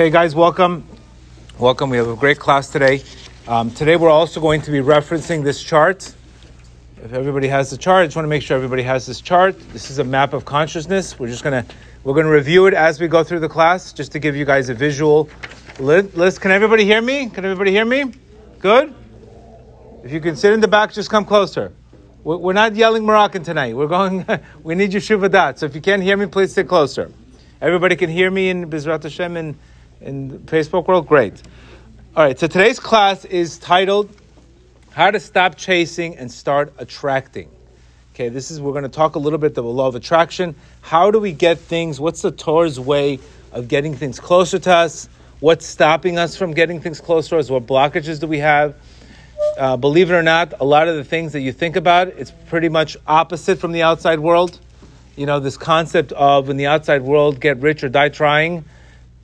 Okay, guys, welcome. Welcome. We have a great class today. Um, today, we're also going to be referencing this chart. If everybody has the chart, I just want to make sure everybody has this chart. This is a map of consciousness. We're just gonna we're gonna review it as we go through the class, just to give you guys a visual list. Can everybody hear me? Can everybody hear me? Good. If you can sit in the back, just come closer. We're not yelling Moroccan tonight. We're going. we need your shuvadat. So if you can't hear me, please sit closer. Everybody can hear me in Bizrat Hashem in in Facebook world. Great. All right. So today's class is titled "How to Stop Chasing and Start Attracting." Okay. This is we're going to talk a little bit the law of attraction. How do we get things? What's the Torah's way of getting things closer to us? What's stopping us from getting things closer to us? What blockages do we have? Uh, believe it or not, a lot of the things that you think about, it's pretty much opposite from the outside world. You know, this concept of in the outside world, get rich or die trying,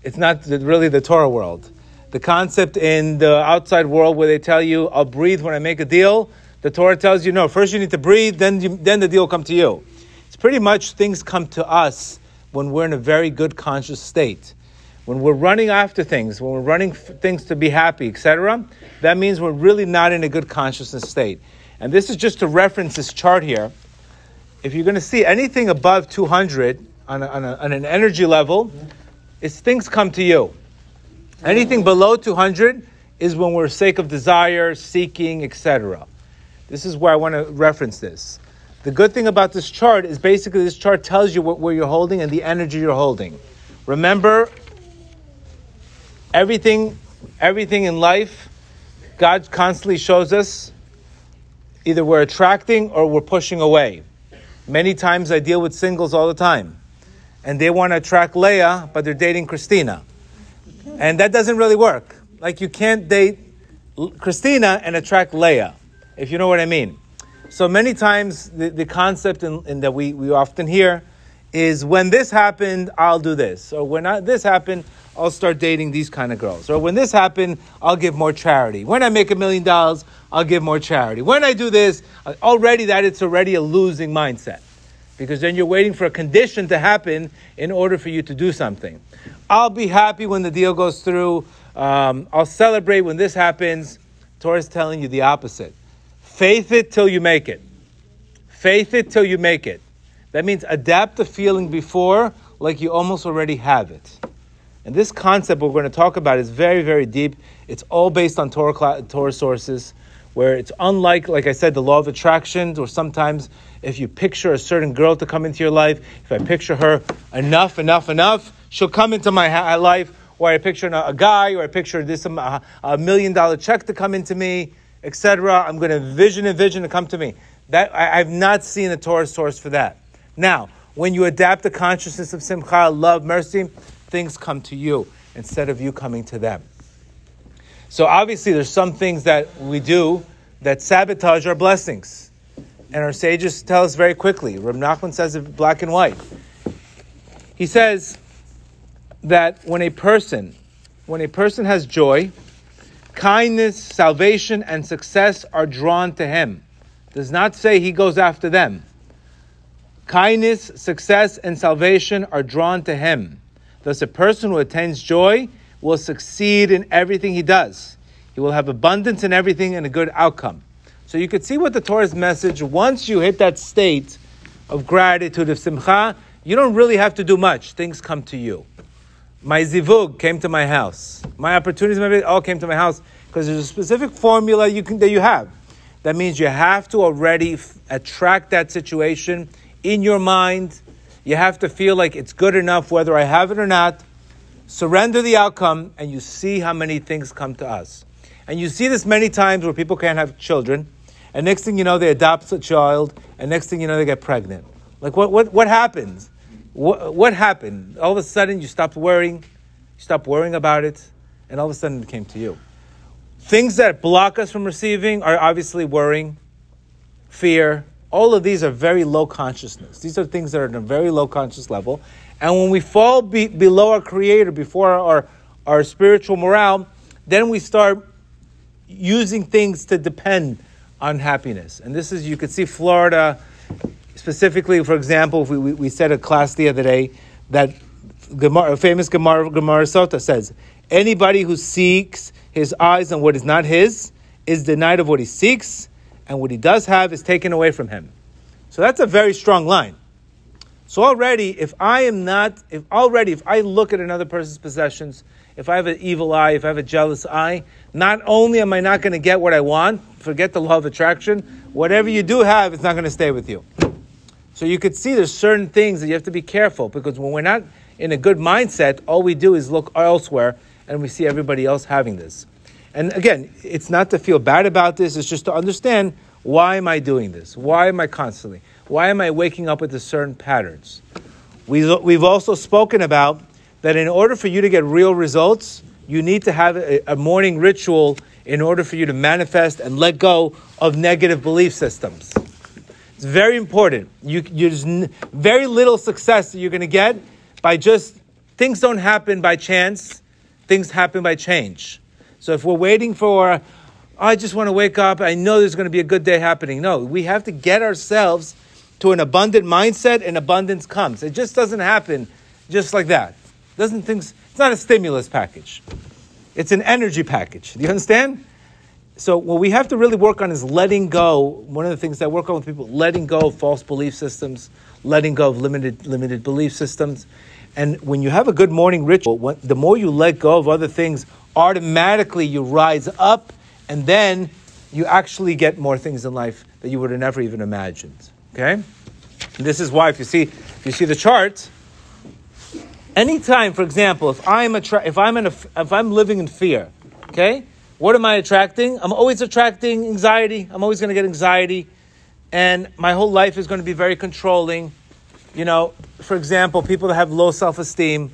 it's not really the Torah world. The concept in the outside world where they tell you, I'll breathe when I make a deal, the Torah tells you, no, first you need to breathe, then, you, then the deal will come to you. It's pretty much things come to us when we're in a very good conscious state. When we're running after things, when we're running things to be happy, etc., that means we're really not in a good consciousness state. And this is just to reference this chart here. If you're going to see anything above 200 on, a, on, a, on an energy level, it's things come to you. Anything below 200 is when we're sake of desire, seeking, etc. This is where I want to reference this. The good thing about this chart is basically this chart tells you what, where you're holding and the energy you're holding. Remember, everything, everything in life, God constantly shows us either we're attracting or we're pushing away. Many times I deal with singles all the time, and they want to attract Leah, but they're dating Christina. And that doesn't really work. Like you can't date Christina and attract Leah, if you know what I mean. So many times the, the concept in, in that we, we often hear is when this happened, I'll do this. Or when I, this happened, I'll start dating these kind of girls. Or when this happened, I'll give more charity. When I make a million dollars, I'll give more charity. When I do this, uh, already that it's already a losing mindset. Because then you're waiting for a condition to happen in order for you to do something. I'll be happy when the deal goes through. Um, I'll celebrate when this happens. Torah is telling you the opposite. Faith it till you make it. Faith it till you make it. That means adapt the feeling before like you almost already have it. And this concept we're going to talk about is very, very deep. It's all based on Torah, Torah sources, where it's unlike, like I said, the law of attraction, or sometimes if you picture a certain girl to come into your life, if I picture her enough, enough, enough, she'll come into my ha- life, or I picture a, guy, or I picture this um, a, a million dollar check to come into me, etc. I'm going to vision and vision to come to me. That I, I've not seen a Torah source for that. Now, when you adapt the consciousness of simcha, love, mercy, things come to you instead of you coming to them. So obviously, there's some things that we do that sabotage our blessings. And our sages tell us very quickly. Reb Nachman says it black and white. He says that when a person, when a person has joy, kindness, salvation, and success are drawn to him. Does not say he goes after them. Kindness, success, and salvation are drawn to him. Thus, a person who attains joy will succeed in everything he does. He will have abundance in everything and a good outcome. So you could see what the Torah's message, once you hit that state of gratitude, of simcha, you don't really have to do much. Things come to you. My zivug came to my house. My opportunities, all came to my house because there's a specific formula you can, that you have. That means you have to already f- attract that situation in your mind you have to feel like it's good enough whether I have it or not. Surrender the outcome, and you see how many things come to us. And you see this many times where people can't have children, and next thing you know, they adopt a child, and next thing you know, they get pregnant. Like, what, what, what happens? What, what happened? All of a sudden, you stopped worrying, you stopped worrying about it, and all of a sudden, it came to you. Things that block us from receiving are obviously worrying, fear, all of these are very low consciousness. These are things that are at a very low conscious level. And when we fall be, below our Creator, before our, our spiritual morale, then we start using things to depend on happiness. And this is, you could see Florida, specifically, for example, we, we, we said a class the other day that Gemara, famous Gemara, Gemara Sota says, anybody who seeks his eyes on what is not his is denied of what he seeks, and what he does have is taken away from him. So that's a very strong line. So already, if I am not, if already, if I look at another person's possessions, if I have an evil eye, if I have a jealous eye, not only am I not going to get what I want, forget the law of attraction, whatever you do have, it's not going to stay with you. So you could see there's certain things that you have to be careful because when we're not in a good mindset, all we do is look elsewhere and we see everybody else having this. And again, it's not to feel bad about this, it's just to understand why am I doing this? Why am I constantly? Why am I waking up with the certain patterns? We, we've also spoken about that in order for you to get real results, you need to have a, a morning ritual in order for you to manifest and let go of negative belief systems. It's very important. You, there's very little success that you're going to get by just things don't happen by chance. Things happen by change. So if we're waiting for, I just want to wake up, I know there's going to be a good day happening. No, we have to get ourselves to an abundant mindset, and abundance comes. It just doesn't happen just like that. Doesn't things? It's not a stimulus package. It's an energy package. Do you understand? so what we have to really work on is letting go. One of the things that I work on with people, letting go of false belief systems, letting go of limited limited belief systems. And when you have a good morning ritual, when, the more you let go of other things, automatically you rise up, and then you actually get more things in life that you would have never even imagined. Okay, and this is why if you see if you see the chart, anytime, for example, if I'm a if I'm in a, if I'm living in fear, okay what am I attracting? I'm always attracting anxiety. I'm always going to get anxiety. And my whole life is going to be very controlling. You know, for example, people that have low self esteem,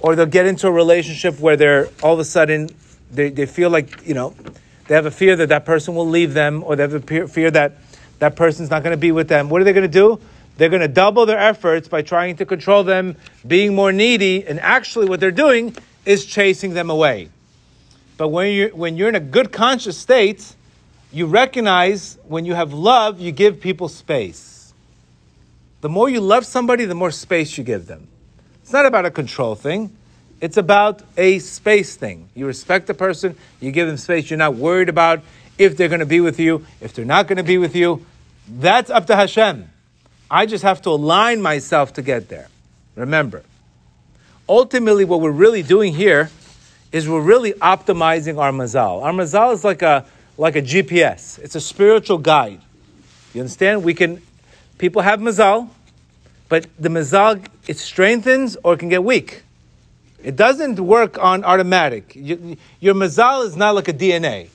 or they'll get into a relationship where they're all of a sudden, they, they feel like, you know, they have a fear that that person will leave them, or they have a fear that that person's not going to be with them. What are they going to do? They're going to double their efforts by trying to control them, being more needy, and actually what they're doing is chasing them away. But when you're, when you're in a good conscious state, you recognize when you have love, you give people space. The more you love somebody, the more space you give them. It's not about a control thing. It's about a space thing. You respect the person, you give them space. You're not worried about if they're going to be with you, if they're not going to be with you. That's up to Hashem. I just have to align myself to get there. Remember, ultimately, what we're really doing here is we're really optimizing our mazal. Our mazal is like a like a GPS. It's a spiritual guide. You understand? We can people have mazal, but the mazal it strengthens or it can get weak. It doesn't work on automatic. You, your mazal is not like a DNA.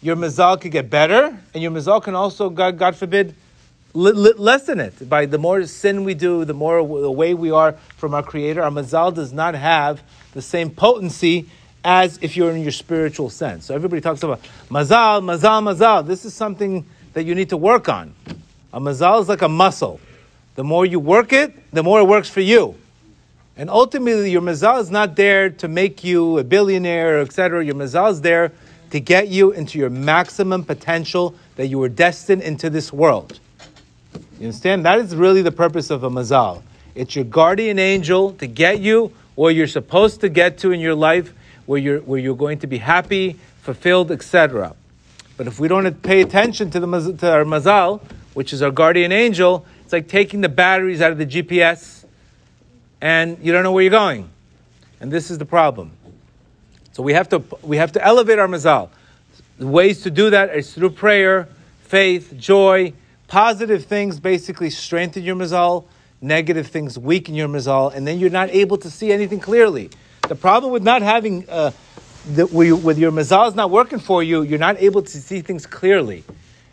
Your mazal can get better, and your mazal can also, God, God forbid, lessen it. By the more sin we do, the more away we are from our Creator. Our mazal does not have the same potency as if you're in your spiritual sense. So everybody talks about mazal, mazal, mazal. This is something that you need to work on. A mazal is like a muscle. The more you work it, the more it works for you. And ultimately, your mazal is not there to make you a billionaire, etc. Your mazal is there to get you into your maximum potential that you were destined into this world. You understand? That is really the purpose of a mazal. It's your guardian angel to get you where you're supposed to get to in your life where you're, where you're going to be happy, fulfilled, etc. But if we don't pay attention to, the, to our mazal, which is our guardian angel, it's like taking the batteries out of the GPS and you don't know where you're going. And this is the problem. So we have to, we have to elevate our mazal. The ways to do that is through prayer, faith, joy, positive things basically strengthen your mazal, negative things weaken your mazal, and then you're not able to see anything clearly. The problem with not having, uh, the, with your mazal is not working for you, you're not able to see things clearly.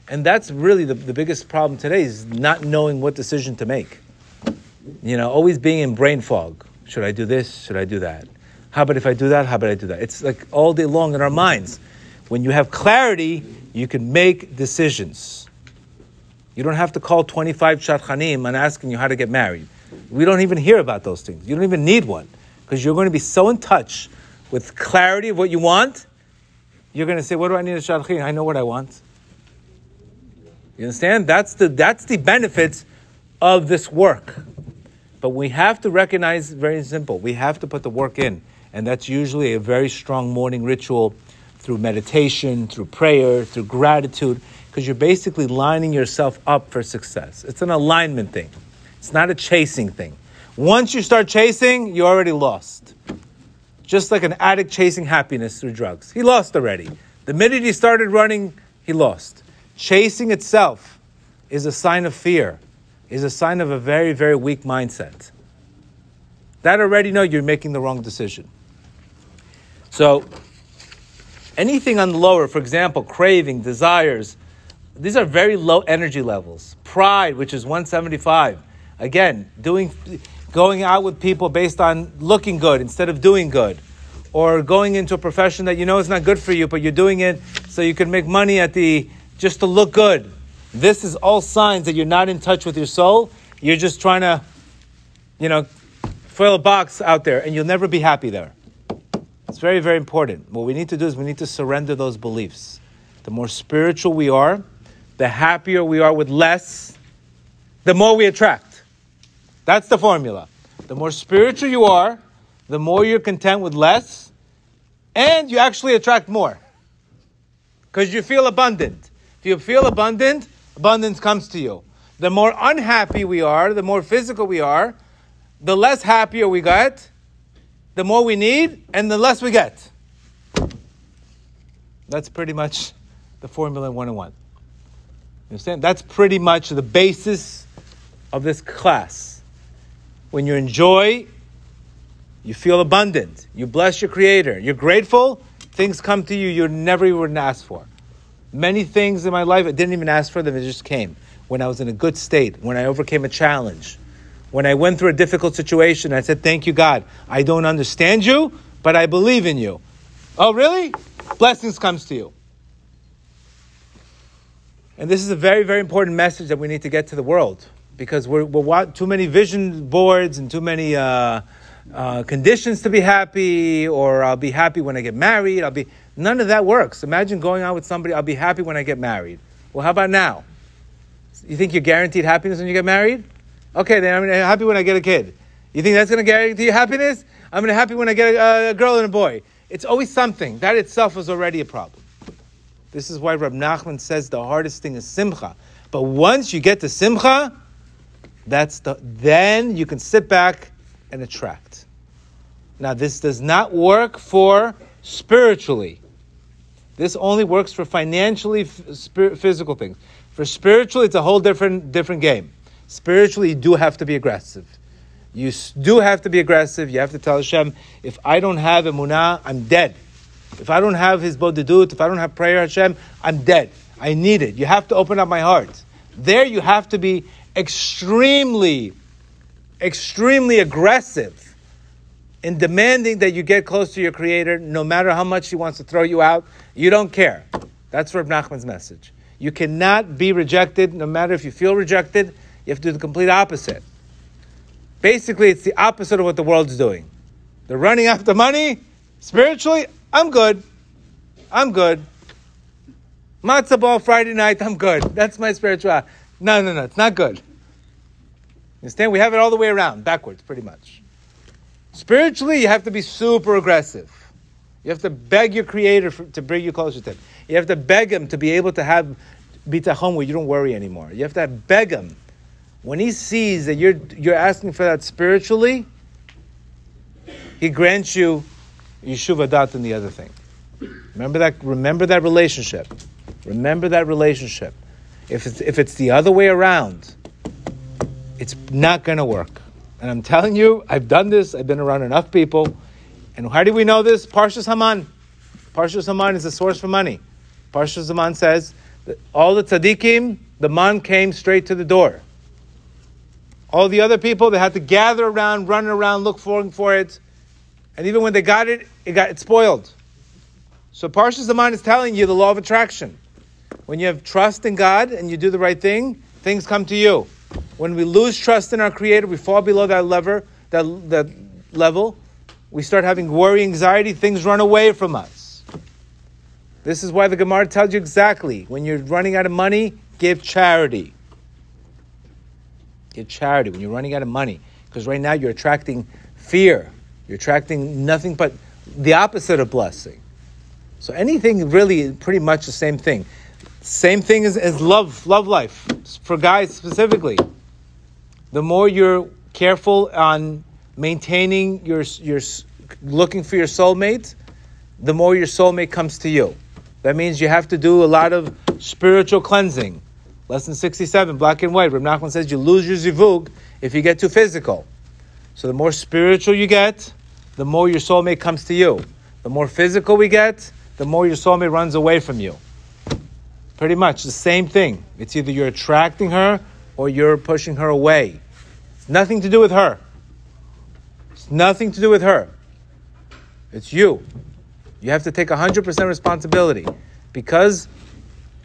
And that's really the, the biggest problem today is not knowing what decision to make. You know, always being in brain fog. Should I do this? Should I do that? How about if I do that? How about I do that? It's like all day long in our minds. When you have clarity, you can make decisions. You don't have to call 25 shadchanim and asking you how to get married. We don't even hear about those things. You don't even need one because you're going to be so in touch with clarity of what you want, you're going to say, What do I need a shadchan? I know what I want. You understand? That's the, that's the benefits of this work. But we have to recognize very simple. We have to put the work in. And that's usually a very strong morning ritual through meditation, through prayer, through gratitude, because you're basically lining yourself up for success. It's an alignment thing, it's not a chasing thing. Once you start chasing, you already lost. Just like an addict chasing happiness through drugs. He lost already. The minute he started running, he lost. Chasing itself is a sign of fear, is a sign of a very, very weak mindset. That already know you're making the wrong decision. So, anything on the lower, for example, craving, desires, these are very low energy levels. Pride, which is 175. Again, doing, going out with people based on looking good instead of doing good. Or going into a profession that you know is not good for you, but you're doing it so you can make money at the just to look good. This is all signs that you're not in touch with your soul. You're just trying to, you know, fill a box out there, and you'll never be happy there. It's very, very important. What we need to do is we need to surrender those beliefs. The more spiritual we are, the happier we are with less, the more we attract. That's the formula. The more spiritual you are, the more you're content with less, and you actually attract more. Because you feel abundant. If you feel abundant, abundance comes to you. The more unhappy we are, the more physical we are, the less happier we get, the more we need, and the less we get. That's pretty much the formula in 101. You understand? That's pretty much the basis of this class. When you enjoy, you feel abundant, you bless your Creator, you're grateful, things come to you you never even asked for. Many things in my life I didn't even ask for them, it just came. When I was in a good state, when I overcame a challenge, when I went through a difficult situation, I said, Thank you, God. I don't understand you, but I believe in you. Oh, really? Blessings comes to you. And this is a very, very important message that we need to get to the world because we're, we're too many vision boards and too many uh, uh, conditions to be happy, or I'll be happy when I get married. I'll be none of that works. Imagine going out with somebody. I'll be happy when I get married. Well, how about now? You think you're guaranteed happiness when you get married? Okay, then I'm happy when I get a kid. You think that's going to guarantee you happiness? I'm going to happy when I get a, a girl and a boy. It's always something. That itself is already a problem. This is why Rab Nachman says the hardest thing is simcha. But once you get to simcha, that's the then you can sit back and attract. Now this does not work for spiritually. This only works for financially physical things. For spiritually, it's a whole different different game. Spiritually, you do have to be aggressive. You do have to be aggressive. You have to tell Hashem, if I don't have emunah, I'm dead. If I don't have hitbodedut, if I don't have prayer, Hashem, I'm dead. I need it. You have to open up my heart. There, you have to be extremely, extremely aggressive in demanding that you get close to your Creator, no matter how much He wants to throw you out. You don't care. That's Reb Nachman's message. You cannot be rejected, no matter if you feel rejected. You have to do the complete opposite. Basically, it's the opposite of what the world's doing. They're running after money. Spiritually, I'm good. I'm good. Matzah ball Friday night, I'm good. That's my spiritual. No, no, no, it's not good. Understand? We have it all the way around, backwards, pretty much. Spiritually, you have to be super aggressive. You have to beg your Creator for, to bring you closer to Him. You have to beg Him to be able to have bitachon where you don't worry anymore. You have to beg Him. When He sees that you're, you're asking for that spiritually, He grants you yishuv hadaat and the other thing. Remember that, remember that relationship. Remember that relationship. If it's, if it's the other way around, it's not going to work. And I'm telling you, I've done this. I've been around enough people. And how do we know this? Parshas Haman. Parshas Haman is the source for money. Parshas Haman says that all the tzaddikim, the man came straight to the door. All the other people, they had to gather around, run around, look for, for it. And even when they got it, it got it spoiled. So Parshas Haman is telling you the law of attraction. When you have trust in God and you do the right thing, things come to you. When we lose trust in our Creator, we fall below that lever, that, that level. We start having worry, anxiety, things run away from us. This is why the Gemara tells you exactly when you're running out of money, give charity. Give charity when you're running out of money. Because right now you're attracting fear. You're attracting nothing but the opposite of blessing. So anything really pretty much the same thing. Same thing as, as love, love life. For guys specifically. The more you're careful on maintaining your your looking for your soulmate, the more your soulmate comes to you. That means you have to do a lot of spiritual cleansing. Lesson 67, black and white. Reb Nachman says you lose your zivug if you get too physical. So the more spiritual you get, the more your soulmate comes to you. The more physical we get, the more your soulmate runs away from you. Pretty much the same thing. It's either you're attracting her or you're pushing her away. It's nothing to do with her. It's nothing to do with her. It's you. You have to take 100% responsibility because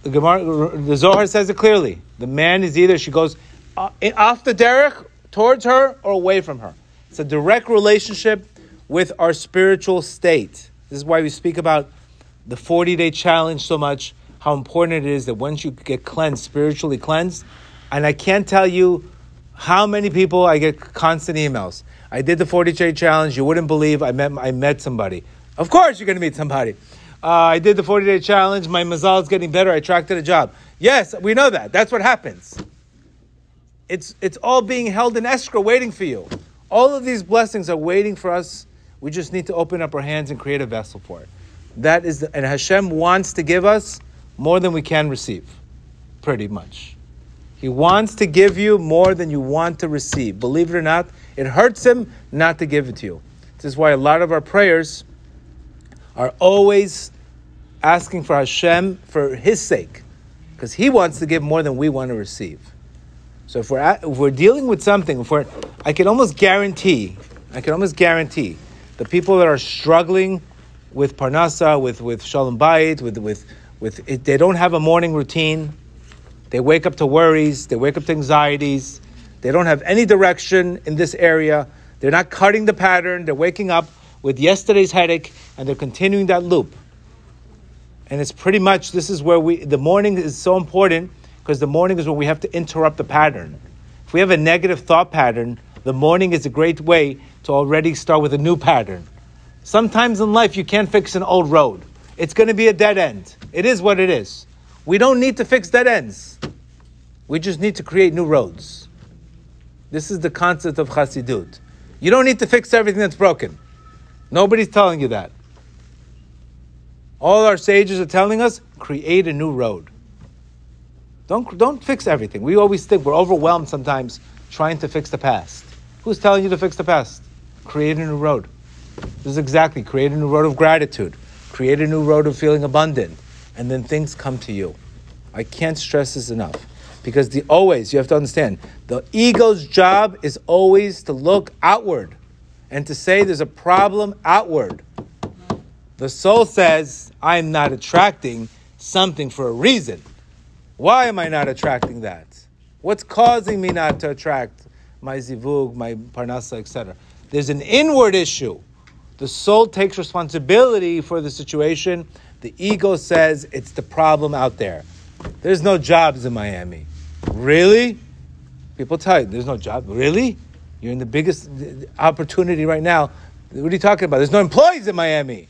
the, Gemara, the Zohar says it clearly. The man is either she goes uh, off the derech towards her or away from her. It's a direct relationship with our spiritual state. This is why we speak about the 40 day challenge so much, how important it is that once you get cleansed, spiritually cleansed, and I can't tell you how many people I get constant emails. I did the 40 day challenge. You wouldn't believe I met, I met somebody. Of course, you're going to meet somebody. Uh, I did the 40 day challenge. My mazal is getting better. I attracted a job. Yes, we know that. That's what happens. It's, it's all being held in escrow, waiting for you. All of these blessings are waiting for us. We just need to open up our hands and create a vessel for it. That is, the, and Hashem wants to give us more than we can receive, pretty much. He wants to give you more than you want to receive. Believe it or not, it hurts him not to give it to you. This is why a lot of our prayers are always asking for Hashem for His sake, because He wants to give more than we want to receive. So if we're at, if we're dealing with something, if we're, I can almost guarantee, I can almost guarantee, the people that are struggling with parnasa, with with shalom bayit, with with with it, they don't have a morning routine. They wake up to worries. They wake up to anxieties. They don't have any direction in this area. They're not cutting the pattern. They're waking up with yesterday's headache and they're continuing that loop. And it's pretty much this is where we the morning is so important because the morning is when we have to interrupt the pattern. If we have a negative thought pattern, the morning is a great way to already start with a new pattern. Sometimes in life you can't fix an old road. It's going to be a dead end. It is what it is. We don't need to fix dead ends. We just need to create new roads. This is the concept of Chassidut. You don't need to fix everything that's broken. Nobody's telling you that. All our sages are telling us create a new road. Don't, don't fix everything. We always think we're overwhelmed sometimes trying to fix the past. Who's telling you to fix the past? Create a new road. This is exactly create a new road of gratitude, create a new road of feeling abundant, and then things come to you. I can't stress this enough because the always you have to understand the ego's job is always to look outward and to say there's a problem outward. The soul says, I'm not attracting something for a reason. Why am I not attracting that? What's causing me not to attract my zivug, my parnasa, etc.? There's an inward issue. The soul takes responsibility for the situation. The ego says it's the problem out there. There's no jobs in Miami. Really? People tell you there's no job. Really? You're in the biggest uh, opportunity right now. What are you talking about? There's no employees in Miami.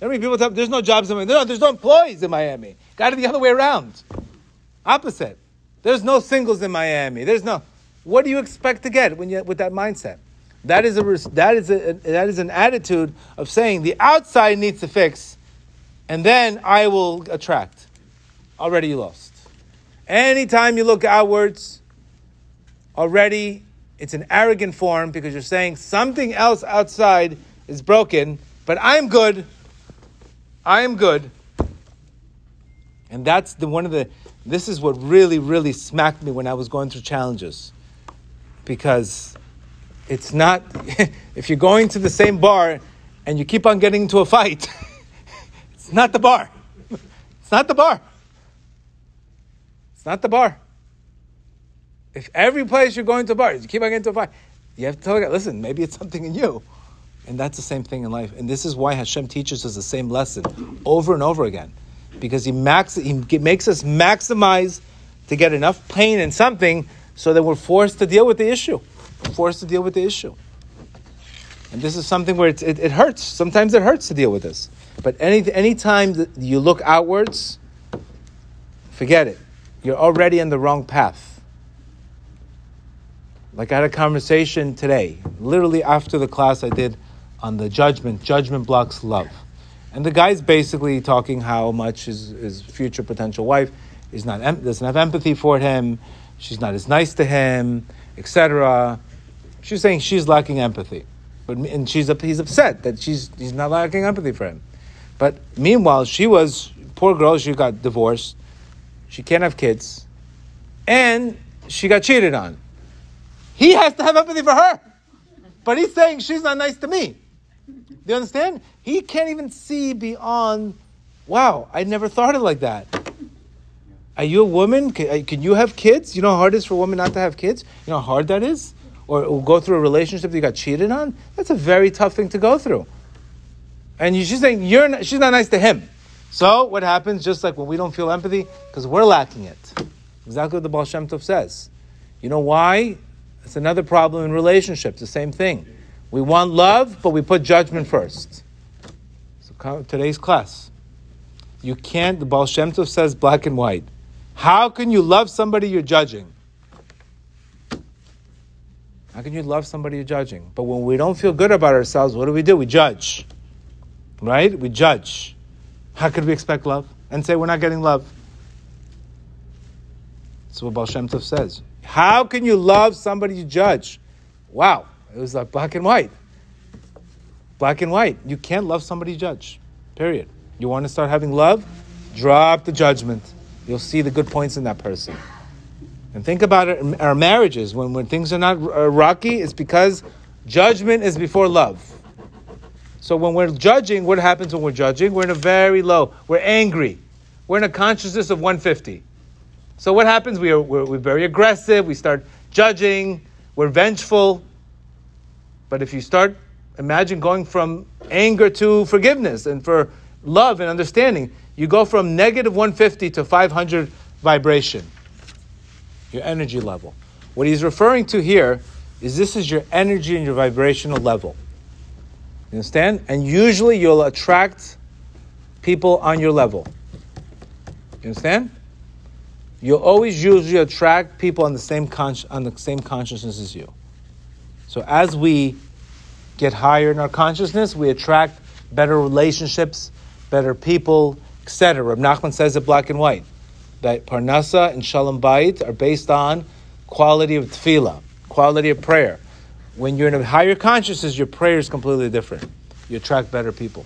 How many people tell me there's no jobs in Miami? No, there's no employees in Miami. Got it the other way around. Opposite. There's no singles in Miami. There's no. What do you expect to get when you with that mindset? That is a that is a that is an attitude of saying the outside needs to fix, and then I will attract. Already you lost. Anytime you look outwards, already it's an arrogant form because you're saying something else outside is broken, but I'm good. I'm good. And that's the one of the this is what really, really smacked me when I was going through challenges. Because it's not if you're going to the same bar and you keep on getting into a fight, it's not the bar. It's not the bar. It's not the bar. If every place you're going to bars, you keep on getting into a fight, you have to tell God, listen, maybe it's something in you. And that's the same thing in life. And this is why Hashem teaches us the same lesson over and over again. Because he, max, he makes us maximize to get enough pain in something so that we're forced to deal with the issue. Forced to deal with the issue. And this is something where it, it hurts. Sometimes it hurts to deal with this. But any any time that you look outwards, forget it. You're already on the wrong path. Like I had a conversation today, literally after the class I did on the judgment. Judgment blocks love. And the guy's basically talking how much his, his future potential wife is not doesn't have empathy for him, she's not as nice to him, etc. She's saying she's lacking empathy. But and she's he's upset that she's he's not lacking empathy for him. But meanwhile, she was poor girl. She got divorced. She can't have kids, and she got cheated on. He has to have empathy for her, but he's saying she's not nice to me. Do you understand? He can't even see beyond. Wow, I never thought it like that. Are you a woman? Can, uh, can you have kids? You know how hard it is for a woman not to have kids? You know how hard that is? Or, or go through a relationship that you got cheated on, that's a very tough thing to go through. And she's saying you're not, she's not nice to him. So what happens? Just like when we don't feel empathy, because we're lacking it. Exactly what the Baal Shem Tov says. You know why? It's another problem in relationships. The same thing. We want love, but we put judgment first. So today's class. You can't. The Baal Shem Tov says black and white. How can you love somebody you're judging? How can you love somebody you're judging? But when we don't feel good about ourselves, what do we do? We judge. Right? We judge. How could we expect love? And say we're not getting love. That's what Baal Shem Tov says. How can you love somebody you judge? Wow. It was like black and white. Black and white. You can't love somebody you judge. Period. You want to start having love? Drop the judgment. You'll see the good points in that person. And think about it, our marriages, when, when things are not uh, rocky, it's because judgment is before love. So when we're judging, what happens when we're judging? We're in a very low, we're angry. We're in a consciousness of 150. So what happens? We are, we're, we're very aggressive, we start judging, we're vengeful. But if you start, imagine going from anger to forgiveness and for love and understanding, you go from negative 150 to 500 vibration your energy level. What he's referring to here is this is your energy and your vibrational level. You understand? And usually you'll attract people on your level. You understand? You'll always usually attract people on the same con- on the same consciousness as you. So as we get higher in our consciousness, we attract better relationships, better people, etc. Rab Nachman says it black and white that Parnasa and Shalom Bayit are based on quality of tefillah, quality of prayer. When you're in a higher consciousness, your prayer is completely different. You attract better people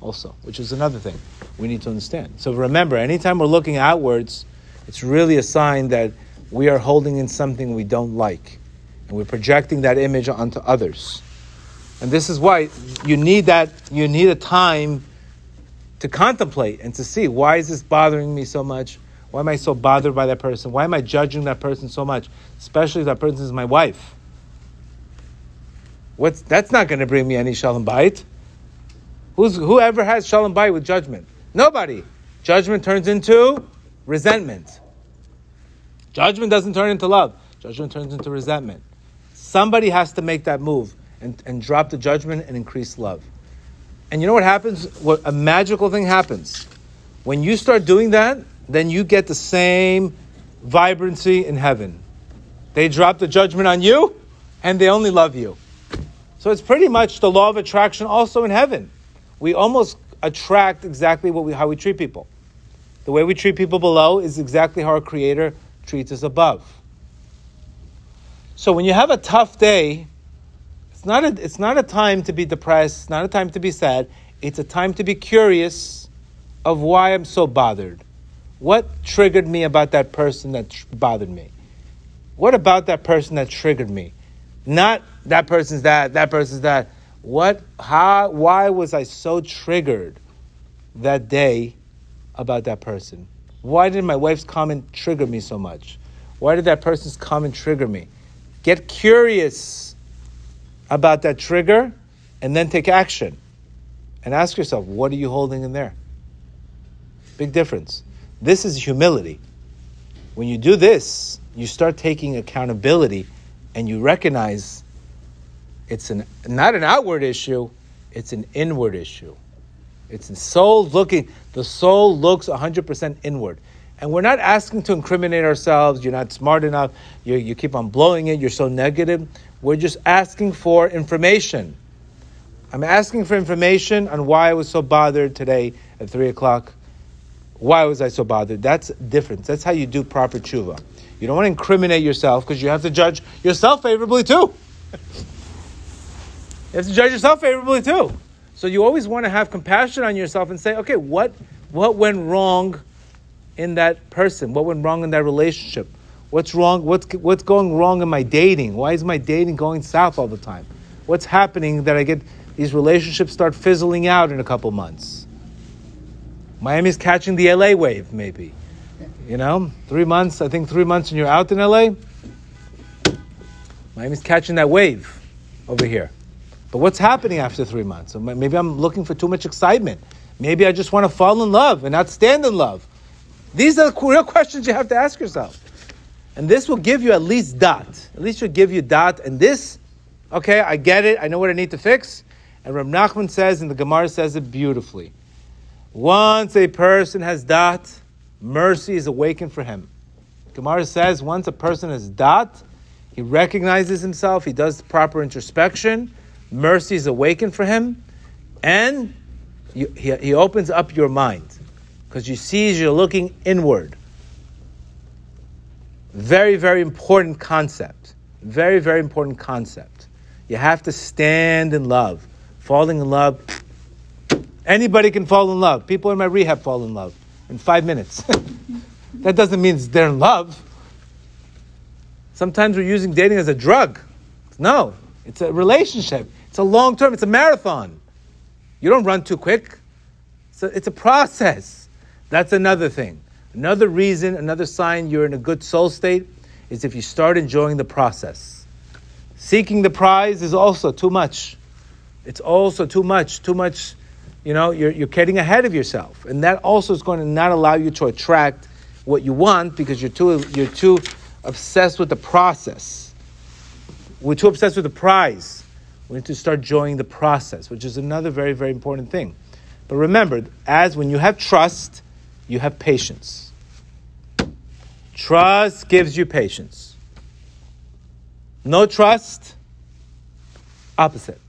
also, which is another thing we need to understand. So remember, anytime we're looking outwards, it's really a sign that we are holding in something we don't like. And we're projecting that image onto others. And this is why you need that, you need a time to contemplate and to see why is this bothering me so much? Why am I so bothered by that person? Why am I judging that person so much? Especially if that person is my wife. What's, that's not going to bring me any shalom bayit. Who's, whoever has shalom bayit with judgment? Nobody. Judgment turns into resentment. Judgment doesn't turn into love. Judgment turns into resentment. Somebody has to make that move and, and drop the judgment and increase love. And you know what happens? What a magical thing happens. When you start doing that, then you get the same vibrancy in heaven. They drop the judgment on you, and they only love you. So it's pretty much the law of attraction also in heaven. We almost attract exactly what we, how we treat people. The way we treat people below is exactly how our Creator treats us above. So when you have a tough day, it's not a, it's not a time to be depressed, it's not a time to be sad, it's a time to be curious of why I'm so bothered. What triggered me about that person that tr- bothered me? What about that person that triggered me? Not that person's that, that person's that. What, how, why was I so triggered that day about that person? Why did my wife's comment trigger me so much? Why did that person's comment trigger me? Get curious about that trigger and then take action. And ask yourself, what are you holding in there? Big difference. This is humility. When you do this, you start taking accountability and you recognize it's an, not an outward issue, it's an inward issue. It's the soul looking, the soul looks 100% inward. And we're not asking to incriminate ourselves. You're not smart enough. You, you keep on blowing it. You're so negative. We're just asking for information. I'm asking for information on why I was so bothered today at 3 o'clock. Why was I so bothered? That's different. That's how you do proper tshuva. You don't want to incriminate yourself because you have to judge yourself favorably too. you have to judge yourself favorably too. So you always want to have compassion on yourself and say, okay, what, what went wrong in that person? What went wrong in that relationship? What's wrong? What's, what's going wrong in my dating? Why is my dating going south all the time? What's happening that I get these relationships start fizzling out in a couple months? Miami's catching the LA wave, maybe. You know, three months, I think three months and you're out in LA. Miami's catching that wave over here. But what's happening after three months? Maybe I'm looking for too much excitement. Maybe I just want to fall in love and not stand in love. These are the real questions you have to ask yourself. And this will give you at least da'at. At least will give you da'at. And this, okay, I get it. I know what I need to fix. And Rab Nachman says, and the Gemara says it beautifully. Once a person has da'at, mercy is awakened for him. Gemara says once a person has da'at, he recognizes himself, he does proper introspection, mercy is awakened for him, and you, he, he opens up your mind because you see you're looking inward. Very, very important concept. Very, very important concept. You have to stand in love. Falling in love. Anybody can fall in love. People in my rehab fall in love in five minutes. that doesn't mean they're in love. Sometimes we're using dating as a drug. No, it's a relationship. It's a long term, it's a marathon. You don't run too quick. A, it's a process. That's another thing. Another reason, another sign you're in a good soul state is if you start enjoying the process. Seeking the prize is also too much. It's also too much, too much, you know, you're, you're getting ahead of yourself. And that also is going to not allow you to attract what you want because you're too, you're too obsessed with the process. We're too obsessed with the prize. We need to start enjoying the process, which is another very, very important thing. But remember, as when you have trust, you have patience. Trust gives you patience. No trust, opposite.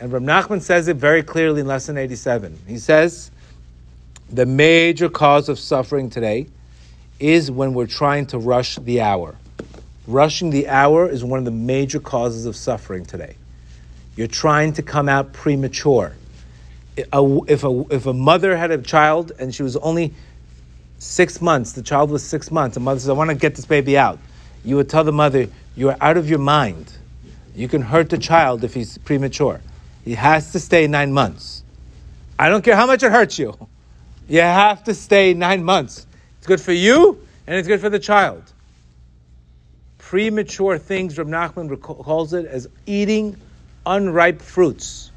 And Rab Nachman says it very clearly in lesson 87. He says, the major cause of suffering today is when we're trying to rush the hour. Rushing the hour is one of the major causes of suffering today. You're trying to come out premature if a if a mother had a child and she was only six months, the child was six months, the mother says, "I want to get this baby out," you would tell the mother, "You are out of your mind. You can hurt the child if he's premature. He has to stay nine months. I don't care how much it hurts you. You have to stay nine months. It's good for you and it's good for the child." Premature things, Rab Nachman calls it as eating unripe fruits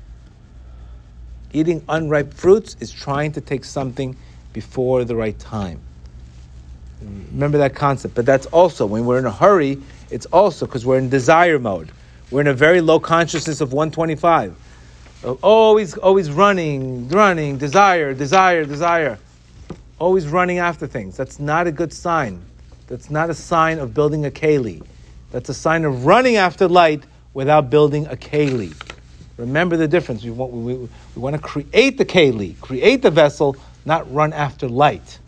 Eating unripe fruits is trying to take something before the right time. Remember that concept. But that's also, when we're in a hurry, it's also because we're in desire mode. We're in a very low consciousness of 125. Always, always running, running, desire, desire, desire. Always running after things. That's not a good sign. That's not a sign of building a keli. That's a sign of running after light without building a keli. Remember the difference. We want, we, we want to create the keli, create the vessel, not run after light.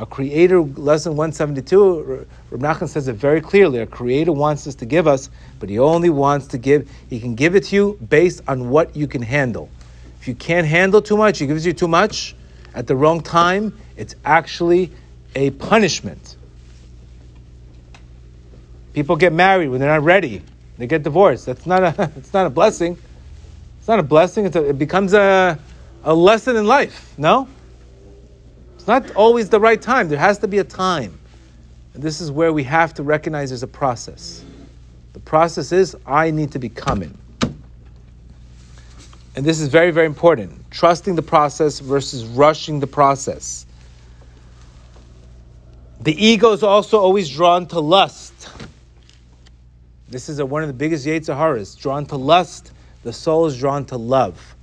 Our Creator, lesson 172, Rab Nachman says it very clearly. Our Creator wants us to give us, but He only wants to give, He can give it to you based on what you can handle. If you can't handle too much, He gives you too much at the wrong time, it's actually a punishment. People get married when they're not ready. They get divorced. That's not a, it's not a blessing. It's not a blessing, a, it becomes a, a lesson in life, no? Not always the right time. There has to be a time. And this is where we have to recognize there's a process. The process is I need to be coming. And this is very, very important. Trusting the process versus rushing the process. The ego is also always drawn to lust. This is a, one of the biggest Yetzer Haras. Drawn to lust, the soul is drawn to love.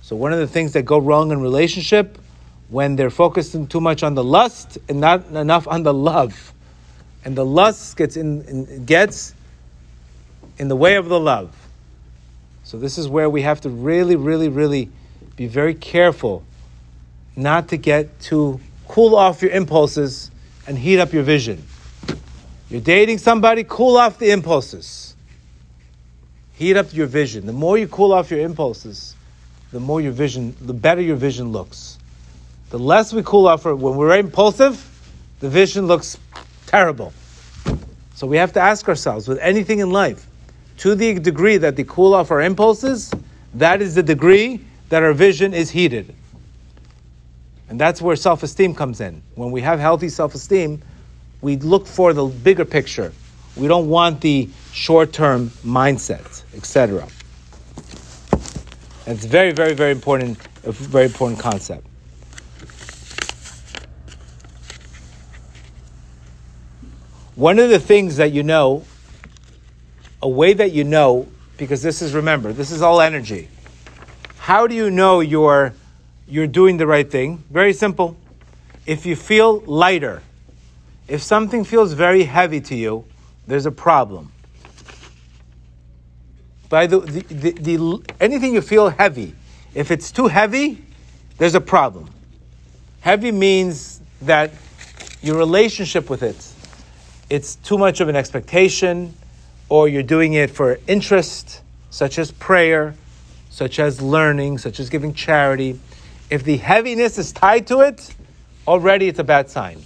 So one of the things that go wrong in relationship when they're focusing too much on the lust and not enough on the love, and the lust gets in, in gets in the way of the love. So this is where we have to really, really, really be very careful not to get to cool off your impulses and heat up your vision. You're dating somebody, cool off the impulses. Heat up your vision. The more you cool off your impulses, the more your vision, the better your vision looks. The less we cool off, when we're impulsive, the vision looks terrible. So we have to ask ourselves with anything in life, to the degree that they cool off our impulses, that is the degree that our vision is heated. And that's where self esteem comes in. When we have healthy self esteem, we look for the bigger picture. We don't want the short term mindset, etc. It's very, very, very important, a very important concept. One of the things that you know, a way that you know, because this is, remember, this is all energy. How do you know you're, you're doing the right thing? Very simple. If you feel lighter, if something feels very heavy to you, there's a problem. By the, the, the, the anything you feel heavy, if it's too heavy, there's a problem. Heavy means that your relationship with it it's too much of an expectation, or you're doing it for interest, such as prayer, such as learning, such as giving charity. If the heaviness is tied to it, already it's a bad sign.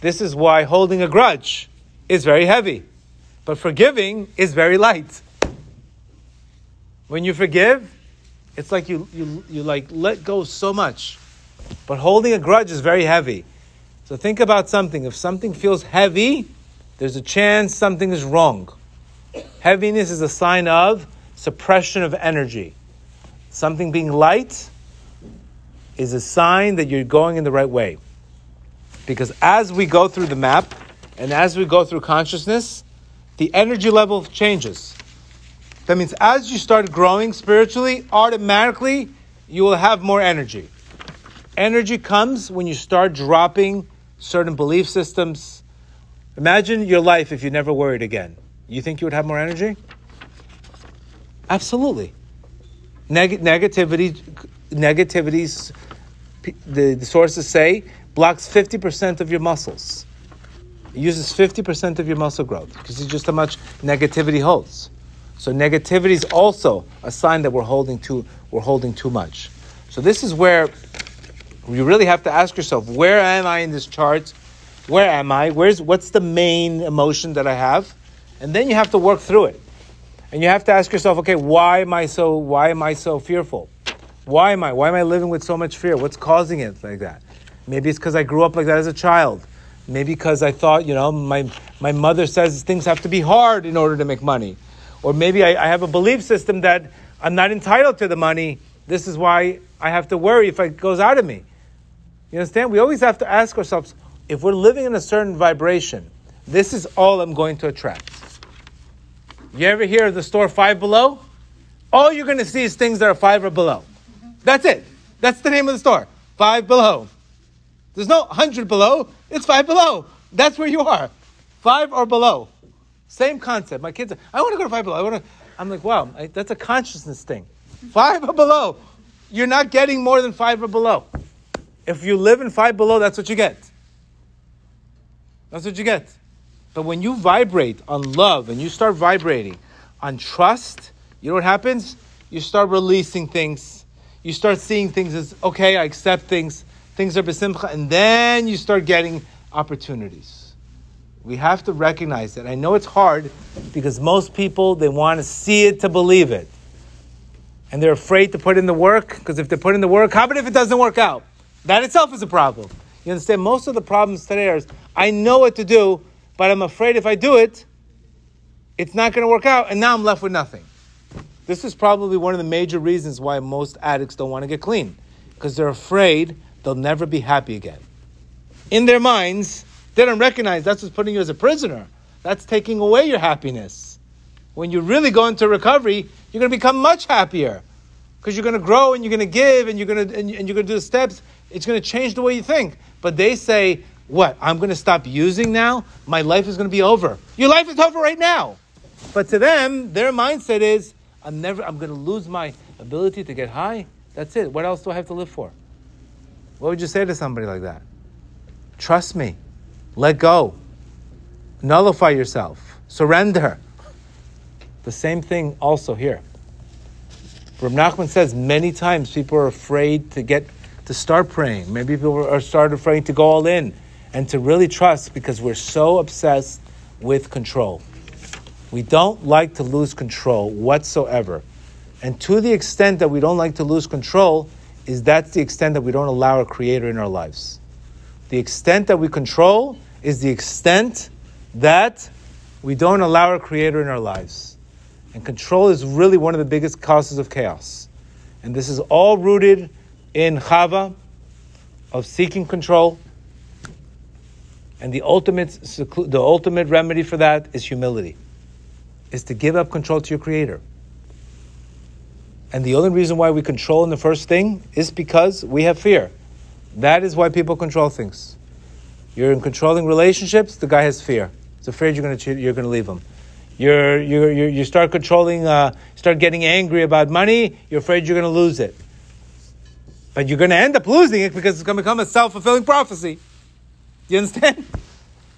This is why holding a grudge is very heavy, but forgiving is very light. When you forgive, it's like you, you, you like let go so much. But holding a grudge is very heavy. So think about something. If something feels heavy, there's a chance something is wrong. Heaviness is a sign of suppression of energy. Something being light is a sign that you're going in the right way. Because as we go through the map and as we go through consciousness, the energy level changes. That means as you start growing spiritually, automatically you will have more energy. Energy comes when you start dropping certain belief systems. Imagine your life if you never worried again. You think you would have more energy? Absolutely. Neg- negativity, negativities, the, the sources say, blocks 50% of your muscles. It uses 50% of your muscle growth because it's just how much negativity holds. So negativity is also a sign that we're holding too, we're holding too much. So this is where you really have to ask yourself, where am I in this chart? Where am I? Where's what's the main emotion that I have? And then you have to work through it. And you have to ask yourself, okay, why am I so why am I so fearful? Why am I? Why am I living with so much fear? What's causing it like that? Maybe it's because I grew up like that as a child. Maybe because I thought, you know, my, my mother says things have to be hard in order to make money. Or maybe I, I have a belief system that I'm not entitled to the money. This is why I have to worry if it goes out of me. You understand? We always have to ask ourselves if we're living in a certain vibration, this is all I'm going to attract. You ever hear of the store five below? All you're going to see is things that are five or below. That's it. That's the name of the store. Five below. There's no hundred below. It's five below. That's where you are. Five or below. Same concept. My kids, I want to go to five below. I want to. I'm like, wow, I, that's a consciousness thing. Five or below. You're not getting more than five or below. If you live in five below, that's what you get. That's what you get. But when you vibrate on love and you start vibrating on trust, you know what happens? You start releasing things. You start seeing things as, okay, I accept things. Things are besimcha. And then you start getting opportunities. We have to recognize that. I know it's hard because most people, they want to see it to believe it. And they're afraid to put in the work because if they put in the work, how about if it doesn't work out? That itself is a problem. You understand? Most of the problems today are I know what to do, but I'm afraid if I do it, it's not going to work out, and now I'm left with nothing. This is probably one of the major reasons why most addicts don't want to get clean, because they're afraid they'll never be happy again. In their minds, they don't recognize that's what's putting you as a prisoner. that's taking away your happiness. When you really go into recovery, you're going to become much happier because you're going to grow and you're going to give and you're going to and you're going to do the steps. It's going to change the way you think. But they say, "What? I'm going to stop using now? My life is going to be over." Your life is over right now. But to them, their mindset is, "I'm never. I'm going to lose my ability to get high. That's it. What else do I have to live for?" What would you say to somebody like that? Trust me. Let go. Nullify yourself. Surrender. The same thing also here. Reb Nachman says many times people are afraid to get to start praying. Maybe people are start afraid to go all in and to really trust because we're so obsessed with control. We don't like to lose control whatsoever. And to the extent that we don't like to lose control, is that's the extent that we don't allow a creator in our lives. The extent that we control is the extent that we don't allow our creator in our lives. And control is really one of the biggest causes of chaos. And this is all rooted in Chava, of seeking control. And the ultimate, the ultimate remedy for that is humility, is to give up control to your creator. And the only reason why we control in the first thing is because we have fear. That is why people control things. You're in controlling relationships, the guy has fear. He's afraid you're going to, you're going to leave him. You're, you're, you start controlling, uh, start getting angry about money, you're afraid you're going to lose it. But you're going to end up losing it because it's going to become a self fulfilling prophecy. Do you understand?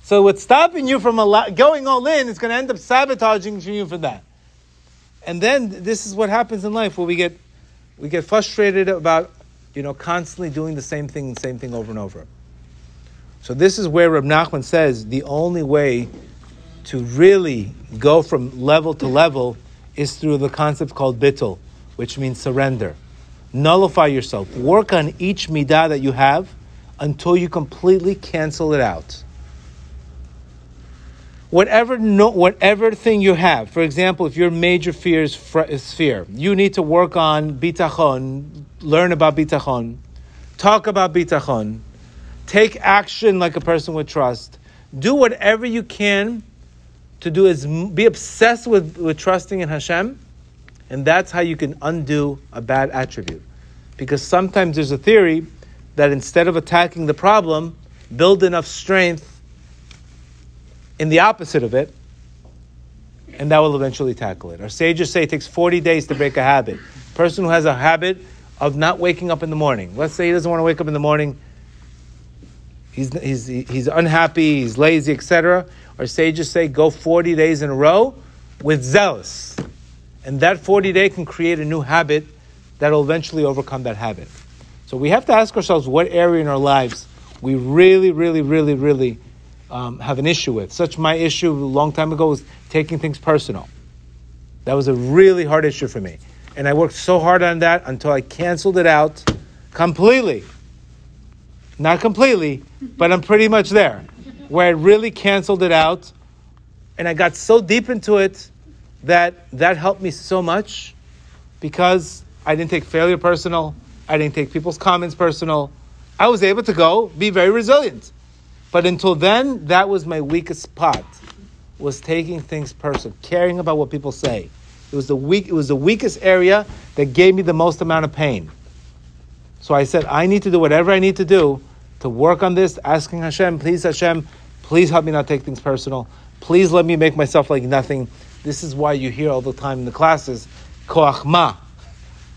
So what's stopping you from going all in is going to end up sabotaging you for that. And then this is what happens in life where we get we get frustrated about you know constantly doing the same thing, the same thing over and over. So this is where Reb Nachman says the only way to really go from level to level is through the concept called bittul, which means surrender. Nullify yourself. Work on each midah that you have until you completely cancel it out whatever no, whatever thing you have. For example, if your major fear is, fr- is fear, you need to work on bitachon, learn about bitachon, talk about bitachon, take action like a person would trust. Do whatever you can to do is be obsessed with, with trusting in Hashem, and that's how you can undo a bad attribute. Because sometimes there's a theory that instead of attacking the problem, build enough strength in the opposite of it, and that will eventually tackle it. Our sages say it takes 40 days to break a habit. Person who has a habit of not waking up in the morning. Let's say he doesn't want to wake up in the morning. He's, he's, he's unhappy, he's lazy, etc. Our sages say go 40 days in a row with zealous. And that 40 day can create a new habit that will eventually overcome that habit. So we have to ask ourselves what area in our lives we really, really, really, really um, have an issue with. Such my issue a long time ago was taking things personal. That was a really hard issue for me. And I worked so hard on that until I canceled it out completely. Not completely, but I'm pretty much there. Where I really canceled it out. And I got so deep into it that that helped me so much because I didn't take failure personal. I didn't take people's comments personal. I was able to go be very resilient. But until then, that was my weakest spot, was taking things personal, caring about what people say. It was the weak, it was the weakest area that gave me the most amount of pain. So I said, I need to do whatever I need to do to work on this, asking Hashem, please Hashem, please help me not take things personal. Please let me make myself like nothing. This is why you hear all the time in the classes, Koach ma.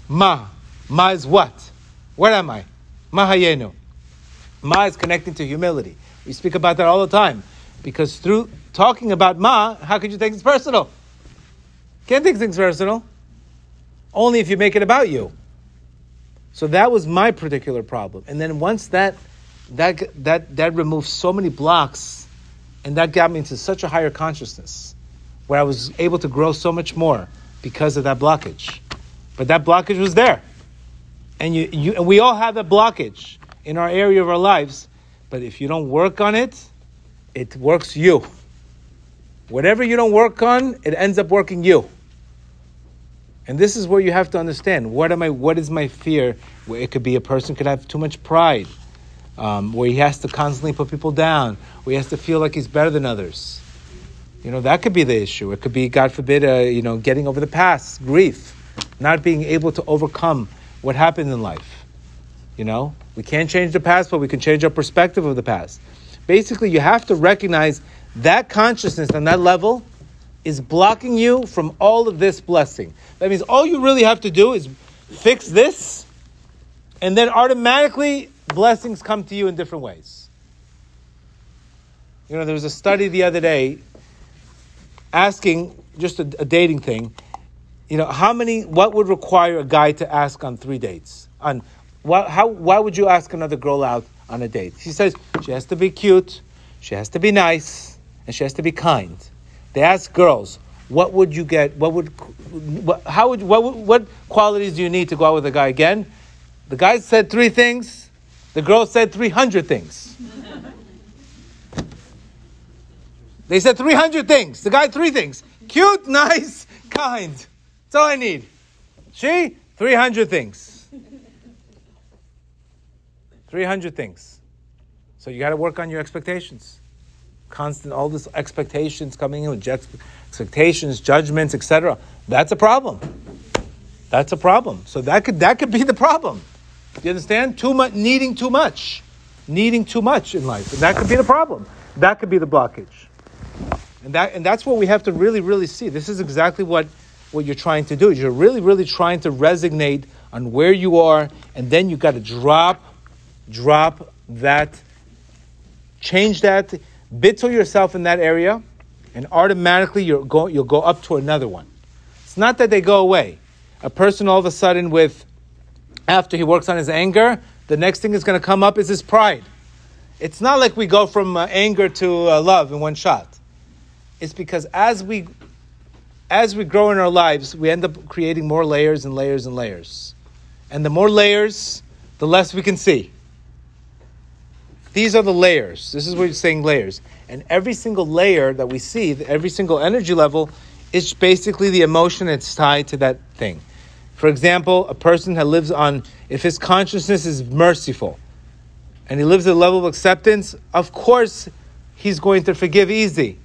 Ma. Ma is what? Where am I? Mahayenu. Ma is connecting to humility. We speak about that all the time. Because through talking about ma, how could you take things personal? Can't take things personal. Only if you make it about you. So that was my particular problem. And then once that that that that removed so many blocks and that got me into such a higher consciousness where I was able to grow so much more because of that blockage. But that blockage was there. And you, you and we all have that blockage in our area of our lives but if you don't work on it, it works you. Whatever you don't work on, it ends up working you. And this is where you have to understand what am I? What is my fear? Where it could be a person could have too much pride, um, where he has to constantly put people down, where he has to feel like he's better than others. You know, that could be the issue. It could be, God forbid, uh, you know, getting over the past, grief, not being able to overcome what happened in life. You know, we can't change the past, but we can change our perspective of the past. Basically, you have to recognize that consciousness on that level is blocking you from all of this blessing. That means all you really have to do is fix this, and then automatically blessings come to you in different ways. You know, there was a study the other day asking just a, a dating thing. You know, how many? What would require a guy to ask on three dates? On why, how? Why would you ask another girl out on a date? She says she has to be cute, she has to be nice, and she has to be kind. They ask girls, what would you get? What would? What, how would? What, what qualities do you need to go out with a guy again? The guy said three things. The girl said three hundred things. They said 300 things. The guy, three things. Cute, nice, kind. That's all I need. She, 300 things. 300 things. So you got to work on your expectations. Constant, all this expectations coming in with expectations, judgments, etc. That's a problem. That's a problem. So that could that could be the problem. Do you understand? Too much, needing too much, needing too much in life, and that could be the problem. That could be the blockage. And, that, and that's what we have to really, really see. This is exactly what, what you're trying to do. You're really, really trying to resonate on where you are, and then you got to drop, drop that, change that, bittul yourself in that area, and automatically you'll go, you'll go up to another one. It's not that they go away. A person all of a sudden with, after he works on his anger, the next thing is going to come up is his pride. It's not like we go from uh, anger to uh, love in one shot is because as we as we grow in our lives, we end up creating more layers and layers and layers. And the more layers, the less we can see. These are the layers. This is what you're saying layers. And every single layer that we see, every single energy level, is basically the emotion that's tied to that thing. For example, a person that lives on, if his consciousness is merciful and he lives at a level of acceptance, of course he's going to forgive easy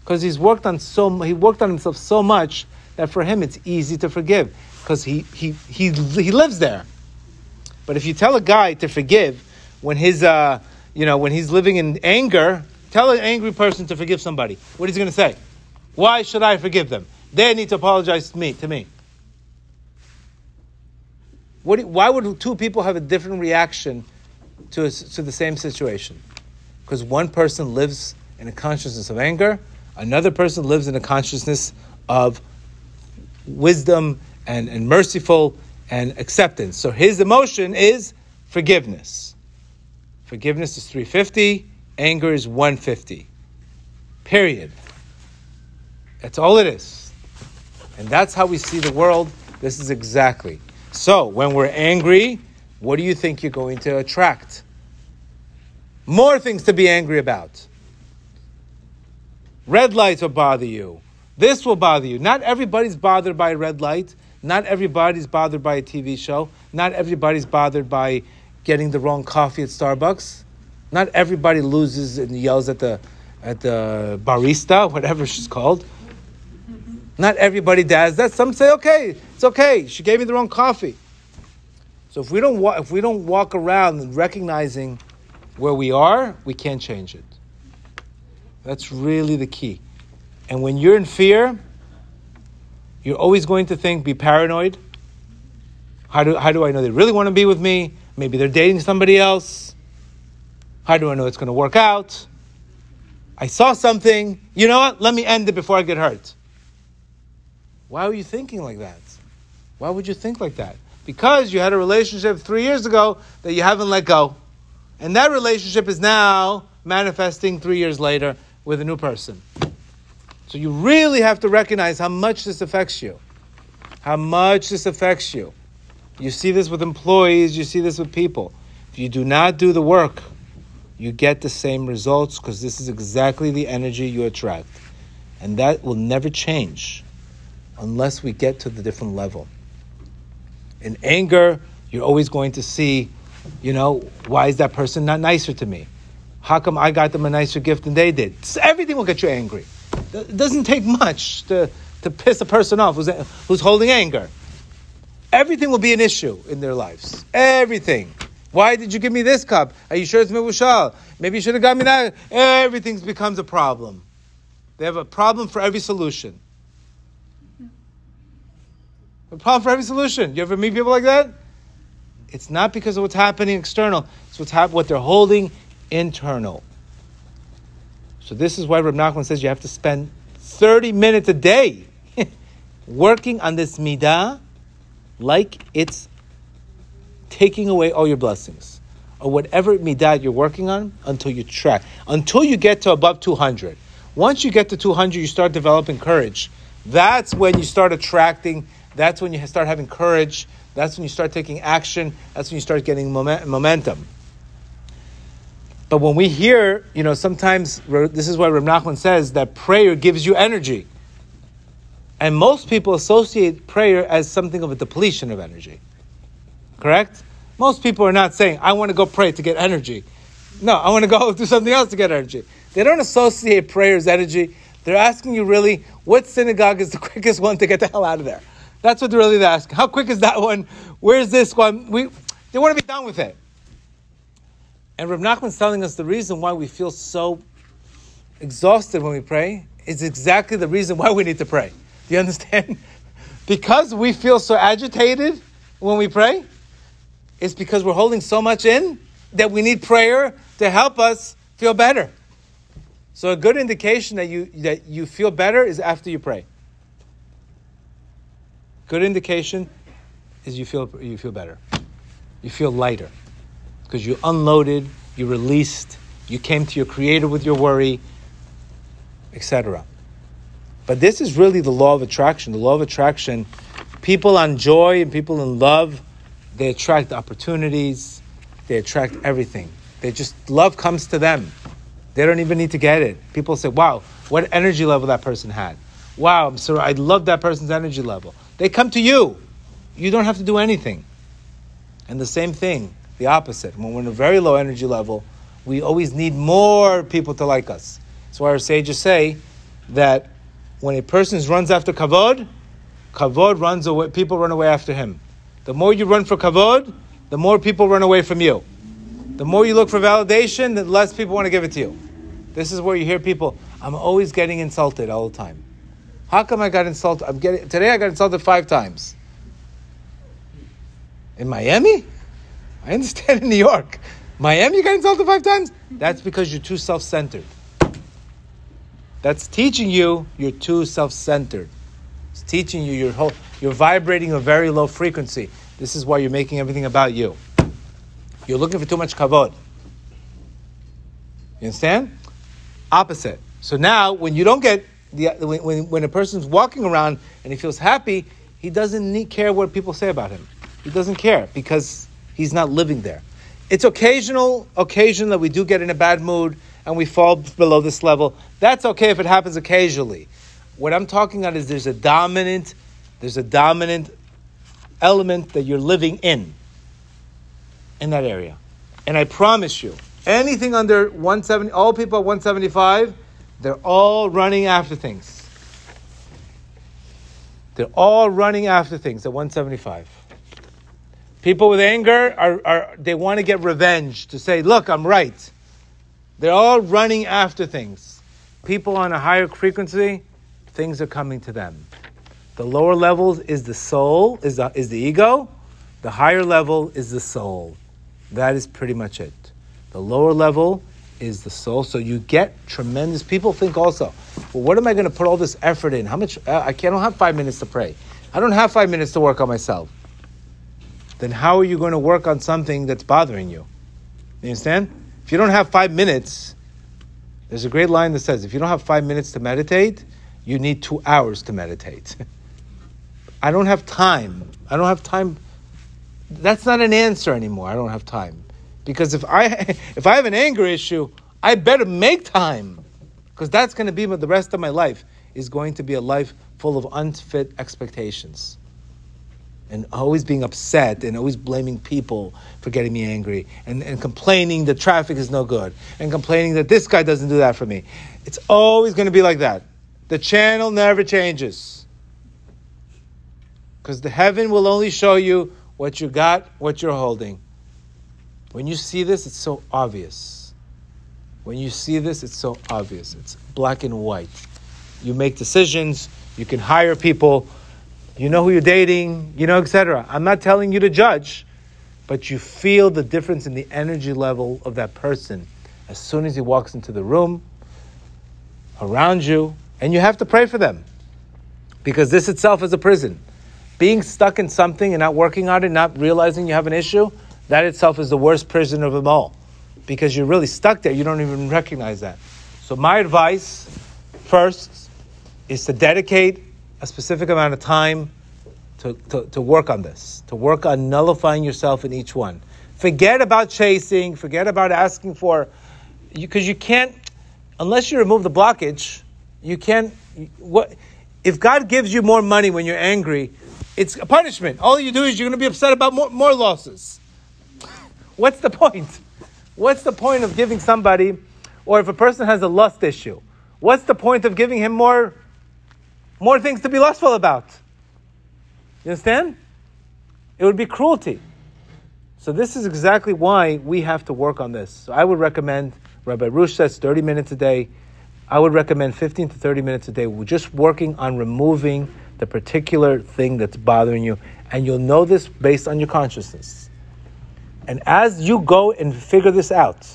because he's worked on so he worked on himself so much that for him it's easy to forgive because he, he he he lives there. But if you tell a guy to forgive when his uh, you know when he's living in anger, tell an angry person to forgive somebody. What is he going to say? Why should I forgive them? They need to apologize to me. To me. What, why would two people have a different reaction to, a, to the same situation? Because one person lives in a consciousness of anger, Another person lives in a consciousness of wisdom and, and merciful and acceptance. So his emotion is forgiveness. Forgiveness is 350, anger is 150. Period. That's all it is. And that's how we see the world. This is exactly. So when we're angry, what do you think you're going to attract? More things to be angry about. Red lights will bother you. This will bother you. Not everybody's bothered by a red light. Not everybody's bothered by a TV show. Not everybody's bothered by getting the wrong coffee at Starbucks. Not everybody loses and yells at the at the barista, whatever she's called. Not everybody does that. Some say, "Okay, it's okay. She gave me the wrong coffee." So if we don't wa- if we don't walk around recognizing where we are, we can't change it. That's really the key. And when you're in fear, you're always going to think, be paranoid. How do, how do I know they really want to be with me? Maybe they're dating somebody else. How do I know it's going to work out? I saw something. You know what? Let me end it before I get hurt. Why were you thinking like that? Why would you think like that? Because you had a relationship three years ago that you haven't let go. And that relationship is now manifesting three years later with a new person. So you really have to recognize how much this affects you. How much this affects you. You see this with employees, you see this with people. If you do not do the work, you get the same results because this is exactly the energy you attract. And that will never change unless we get to the different level. In anger, you're always going to see, you know, why is that person not nicer to me? How come I got them a nicer gift than they did? Everything will get you angry. It doesn't take much to, to piss a person off who's, who's holding anger. Everything will be an issue in their lives. Everything. Why did you give me this cup? Are you sure it's mevushal? Maybe you should have got me that. Everything becomes a problem. They have a problem for every solution. A problem for every solution. You ever meet people like that? It's not because of what's happening external. It's what's hap- what they're holding internal. So this is why Reb Nachman says you have to spend 30 minutes a day working on this midah like it's taking away all your blessings. Or whatever midah you're working on until you track. Until you get to above 200. Once you get to 200, you start developing courage. That's when you start attracting, that's when you start having courage. That's when you start taking action. That's when you start getting momentum. But when we hear, you know, sometimes this is why Reb Nachman says that prayer gives you energy. And most people associate prayer as something of a depletion of energy. Correct? Most people are not saying, I want to go pray to get energy. No, I want to go do something else to get energy. They don't associate prayer as energy. They're asking you really, what synagogue is the quickest one to get the hell out of there? That's what they're really asking. How quick is that one? Where's this one? We, they want to be done with it. And Rav Nachman's telling us the reason why we feel so exhausted when we pray is exactly the reason why we need to pray. Do you understand? because we feel so agitated when we pray, it's because we're holding so much in that we need prayer to help us feel better. So a good indication that you that you feel better is after you pray. Good indication is you feel you feel better. You feel lighter because you unloaded, you released, you came to your creator with your worry, etc. But this is really the law of attraction. The law of attraction, people on joy and people in love, they attract opportunities, they attract everything. They just love comes to them. They don't even need to get it. People say, "Wow, what energy level that person had." Wow, I'm so I love that person's energy level. They come to you. You don't have to do anything. And the same thing, the opposite. When we're in a very low energy level, we always need more people to like us. That's why our sages say that when a person runs after kavod, kavod runs away, people run away after him. The more you run for kavod, the more people run away from you. The more you look for validation, the less people want to give it to you. This is where you hear people, I'm always getting insulted all the time. How come I got insulted? I'm getting today I got insulted five times. In Miami? I understand in New York. Miami you got insulted five times? That's because you're too self-centered. That's teaching you you're too self-centered. It's teaching you you're, whole, you're vibrating a very low frequency. This is why you're making everything about you. You're looking for too much kavod. You understand? Opposite. So now, when you don't get the when, when a person's walking around and he feels happy, he doesn't need, care what people say about him. He doesn't care because he's not living there. It's occasional occasion that we do get in a bad mood and we fall below this level. That's okay if it happens occasionally. What I'm talking about is there's a dominant, there's a dominant element that you're living in, in that area. And I promise you, anything under 170, all people at 175, they're all running after things. They're all running after things at 175. People with anger are, are they want to get revenge to say, look, I'm right. They're all running after things. People on a higher frequency, things are coming to them. The lower levels is the soul, is the, is the ego. The higher level is the soul. That is pretty much it. The lower level is the soul. So you get tremendous. People think also, well, what am I going to put all this effort in? How much? Uh, I can't. I don't have five minutes to pray. I don't have five minutes to work on myself. Then how are you going to work on something that's bothering you? You understand? If you don't have five minutes, there's a great line that says, if you don't have five minutes to meditate, you need two hours to meditate. I don't have time. I don't have time. That's not an answer anymore. I don't have time. Because if I if I have an anger issue, I better make time. Because that's going to be the rest of my life is going to be a life full of unfit expectations. And always being upset and always blaming people for getting me angry and, and complaining that traffic is no good and complaining that this guy doesn't do that for me. It's always going to be like that. The channel never changes. Because the heaven will only show you what you got, what you're holding. When you see this, it's so obvious. When you see this, it's so obvious. It's black and white. You make decisions, you can hire people, you know who you're dating, you know, etc. I'm not telling you to judge, but you feel the difference in the energy level of that person as soon as he walks into the room, around you, and you have to pray for them. Because this itself is a prison. Being stuck in something and not working on it, not realizing you have an issue, that itself is the worst prison of them all. Because you're really stuck there, you don't even recognize that. So, my advice first is to dedicate a specific amount of time to, to, to work on this, to work on nullifying yourself in each one. Forget about chasing, forget about asking for, because you, you can't, unless you remove the blockage, you can't, what, if God gives you more money when you're angry, it's a punishment. All you do is you're going to be upset about more, more losses. What's the point? What's the point of giving somebody, or if a person has a lust issue, what's the point of giving him more more things to be lustful about. You understand? It would be cruelty. So this is exactly why we have to work on this. So I would recommend, Rabbi Arush says 30 minutes a day. I would recommend 15 to 30 minutes a day. We're just working on removing the particular thing that's bothering you. And you'll know this based on your consciousness. And as you go and figure this out,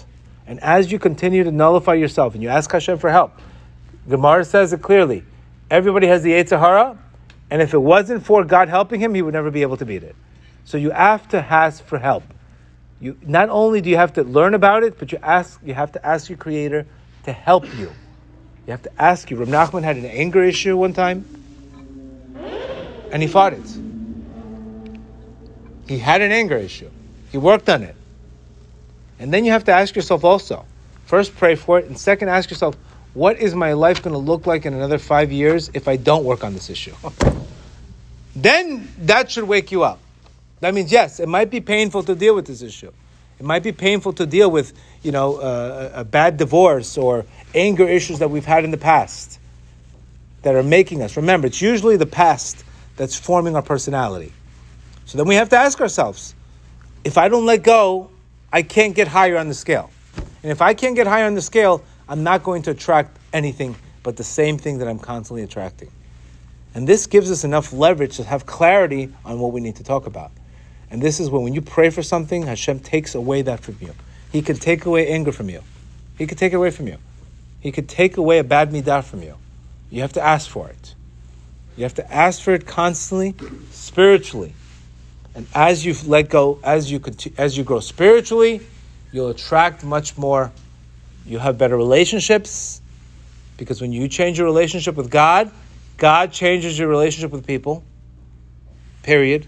and as you continue to nullify yourself and you ask Hashem for help, Gemara says it clearly Everybody has the Yetzer and if it wasn't for God helping him, he would never be able to beat it. So you have to ask for help. You not only do you have to learn about it, but you ask you have to ask your Creator to help you. You have to ask you. Rav Nachman had an anger issue one time, and he fought it. He had an anger issue. He worked on it. And then you have to ask yourself also. First, pray for it, and second, ask yourself, what is my life going to look like in another five years if I don't work on this issue? then that should wake you up. That means, yes, it might be painful to deal with this issue. It might be painful to deal with, you know, uh, a bad divorce or anger issues that we've had in the past that are making us. Remember, it's usually the past that's forming our personality. So then we have to ask ourselves if I don't let go, I can't get higher on the scale. And if I can't get higher on the scale, I'm not going to attract anything but the same thing that I'm constantly attracting. And this gives us enough leverage to have clarity on what we need to talk about. And this is when, when you pray for something, Hashem takes away that from you. He can take away anger from you. He could take it away from you. He could take away a bad midah from you. You have to ask for it. You have to ask for it constantly, spiritually. And as you let go, as you continue, as you grow spiritually, you'll attract much more you have better relationships because when you change your relationship with God, God changes your relationship with people. Period.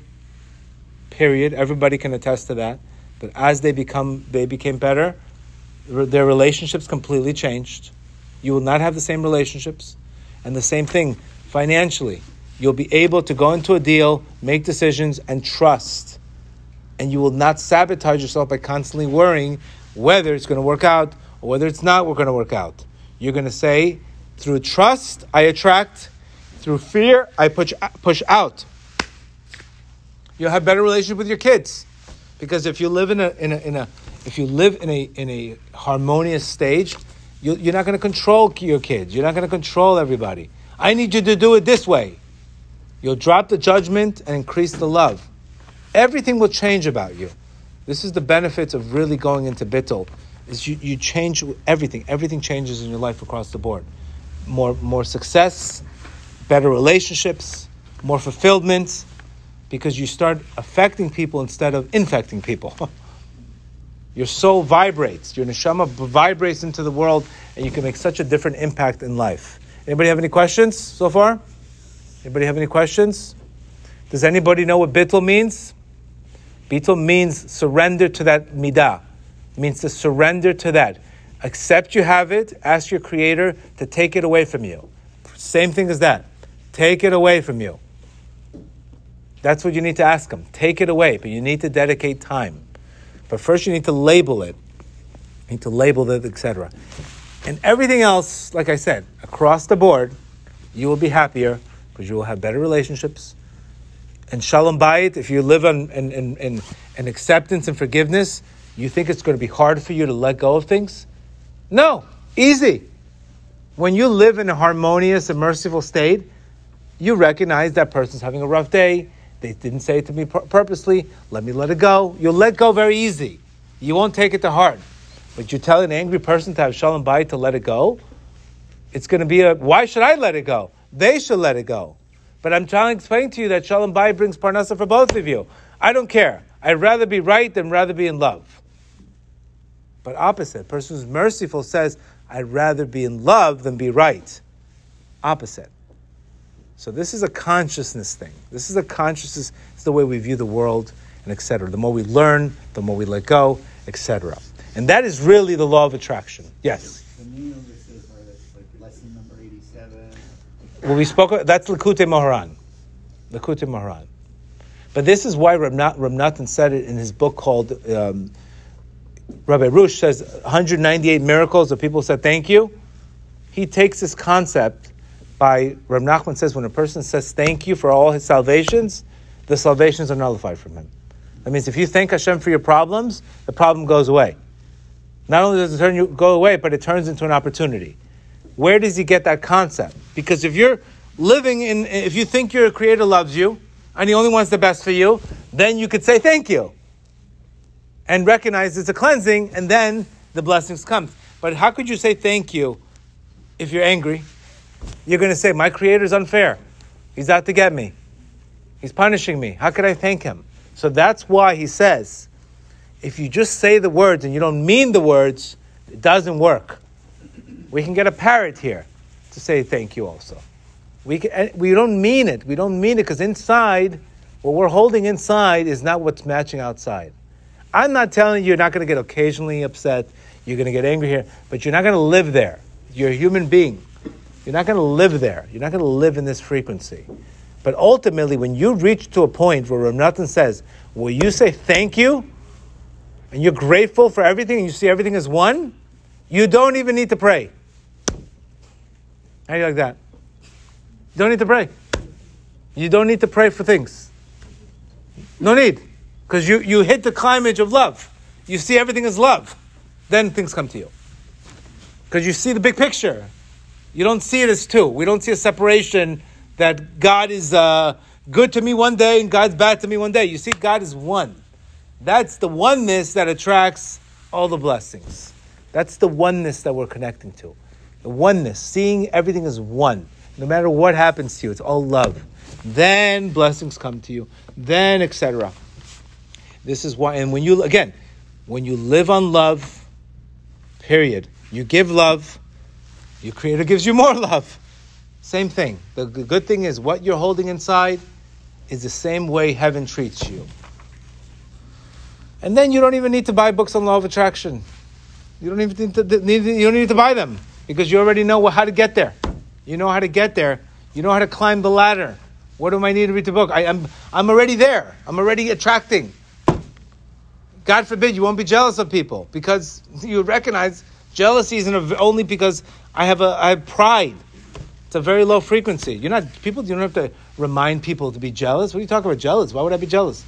Period. Everybody can attest to that. But as they become they became better, their relationships completely changed. You will not have the same relationships. And the same thing financially. You'll be able to go into a deal, make decisions, and trust. And you will not sabotage yourself by constantly worrying whether it's going to work out whether it's not, we're going to work out. You're going to say, through trust, I attract. Through fear, I push, push out. You'll have better relationship with your kids. Because if you live in a, in a, in a if you live in a, in a harmonious stage, you, you're not going to control your kids. You're not going to control everybody. I need you to do it this way. You'll drop the judgment and increase the love. Everything will change about you. This is the benefits of really going into bittul is you, you change everything. Everything changes in your life across the board. More, more success, better relationships, more fulfillment, because you start affecting people instead of infecting people. your soul vibrates, your neshama vibrates into the world, and you can make such a different impact in life. Anybody have any questions so far? Anybody have any questions? Does anybody know what bittul means? Bittul means surrender to that midah means to surrender to that. Accept you have it, ask your creator to take it away from you. Same thing as that. Take it away from you. That's what you need to ask him. Take it away, but you need to dedicate time. But first you need to label it. You need to label it, etc. And everything else, like I said, across the board, you will be happier because you will have better relationships. And shalom bayit, if you live on in, in, in, in acceptance and forgiveness, you think it's going to be hard for you to let go of things? No, easy. When you live in a harmonious and merciful state, you recognize that person's having a rough day. They didn't say it to me purposely. Let me let it go. You'll let go very easy. You won't take it to heart. But you tell an angry person to have shalom bayit to let it go, it's going to be a, why should I let it go? They should let it go. But I'm trying to explain to you that Shalom Bayit brings Parnasa for both of you. I don't care. I'd rather be right than rather be in love. But opposite, a person who's merciful says, I'd rather be in love than be right. Opposite. So this is a consciousness thing. This is a consciousness, it's the way we view the world and etc. The more we learn, the more we let go, etc. And that is really the law of attraction. Yes. Well, we spoke. That's Likutei Moharan, Likutei Moharan. But this is why Rav Natan said it in his book called um, Rabbi Arush says 198 miracles of people said thank you. He takes this concept by Rab Nachman says when a person says thank you for all his salvations, the salvations are nullified from him. That means if you thank Hashem for your problems, the problem goes away. Not only does it turn you go away, but it turns into an opportunity. Where does he get that concept? Because if you're living in, if you think your creator loves you and he only wants the best for you, then you could say thank you and recognize it's a cleansing and then the blessings come. But how could you say thank you if you're angry? You're going to say, my creator's unfair. He's out to get me. He's punishing me. How could I thank him? So that's why he says, if you just say the words and you don't mean the words, it doesn't work. We can get a parrot here to say thank you also. We, can, we don't mean it. We don't mean it because inside, what we're holding inside is not what's matching outside. I'm not telling you you're not going to get occasionally upset, you're going to get angry here, but you're not going to live there. You're a human being. You're not going to live there. You're not going to live in this frequency. But ultimately, when you reach to a point where Rav Natan says, Will you say thank you? And you're grateful for everything and you see everything as one, you don't even need to pray. How do you like that? You don't need to pray. You don't need to pray for things. No need. Because you, you hit the climate of love. You see everything as love. Then things come to you. Because you see the big picture. You don't see it as two. We don't see a separation that God is uh, good to me one day and God's bad to me one day. You see, God is one. That's the oneness that attracts all the blessings. That's the oneness that we're connecting to. The oneness, seeing everything as one. No matter what happens to you, it's all love. Then blessings come to you. Then, etc. This is why, and when you, again, when you live on love, period, you give love, your Creator gives you more love. Same thing. The, good thing is what you're holding inside is the same way heaven treats you. And then you don't even need to buy books on law of attraction. You don't even need to, you don't need to buy them because you already know how to get there. You know how to get there. You know how to climb the ladder. What do I need to read the book? I, I'm, I'm already there. I'm already attracting. God forbid you won't be jealous of people because you recognize jealousy isn't only because I have a I have pride. It's a very low frequency. You're not people. You don't have to remind people to be jealous. What are you talking about? Jealous? Why would I be jealous?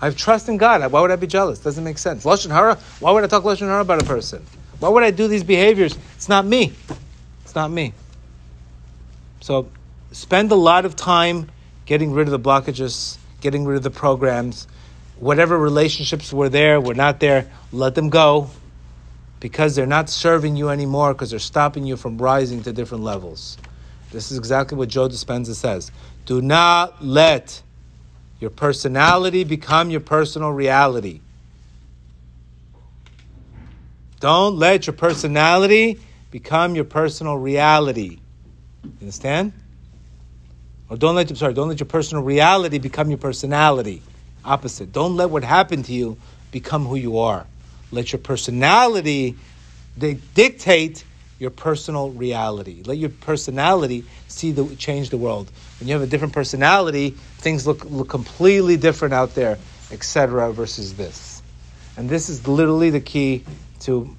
I have trust in God. Why would I be jealous? Doesn't make sense. Lashon hara. Why would I talk lashon hara about a person? Why would I do these behaviors? It's not me. It's not me. So spend a lot of time getting rid of the blockages, getting rid of the programs. Whatever relationships were there, were not there, let them go because they're not serving you anymore because they're stopping you from rising to different levels. This is exactly what Joe Dispenza says. Do not let your personality become your personal reality. Don't let your personality become your personal reality. You understand? Or don't let sorry, don't let your personal reality become your personality. Opposite. Don't let what happened to you become who you are. Let your personality dictate your personal reality. Let your personality see the change the world. When you have a different personality, things look, look completely different out there, etc. versus this. And this is literally the key to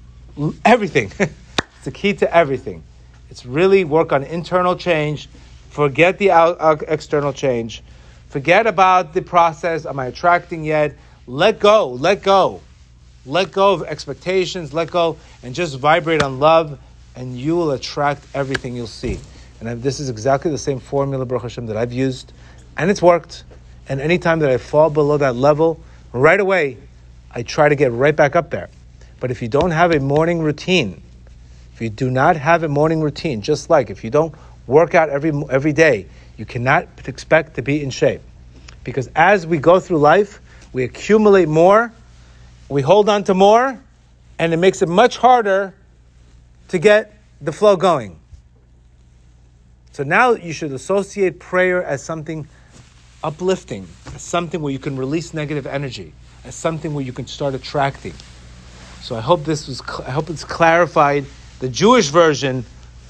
everything. it's the key to everything. It's really work on internal change. Forget the out, out- external change. Forget about the process. Am I attracting yet? Let go. Let go. Let go of expectations. Let go and just vibrate on love, and you will attract everything you'll see. And this is exactly the same formula, Baruch Hashem, that I've used, and it's worked. And anytime that I fall below that level, right away, I try to get right back up there. But if you don't have a morning routine, if you do not have a morning routine, just like if you don't work out every, every day, you cannot expect to be in shape. Because as we go through life, we accumulate more, we hold on to more, and it makes it much harder to get the flow going. So now you should associate prayer as something uplifting, as something where you can release negative energy, as something where you can start attracting. So I hope this was, I hope it's clarified the Jewish version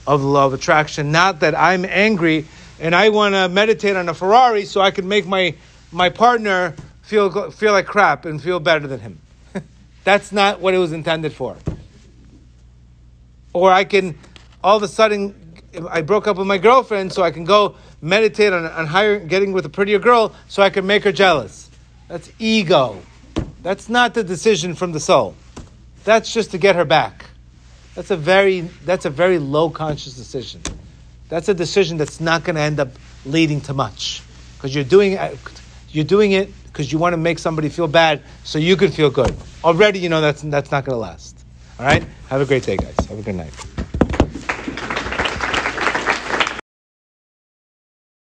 of the law of attraction. Not that I'm angry and I want to meditate on a Ferrari so I can make my my partner feel feel like crap and feel better than him. That's not what it was intended for. Or I can all of a sudden I broke up with my girlfriend so I can go meditate on, on higher, getting with a prettier girl so I can make her jealous. That's ego. That's not the decision from the soul. That's just to get her back. That's a very that's a very low conscious decision. That's a decision that's not going to end up leading to much because uh, you're doing it, you're doing it because you want to make somebody feel bad so you can feel good. Already, you know that's that's not going to last. All right. Have a great day, guys. Have a good night.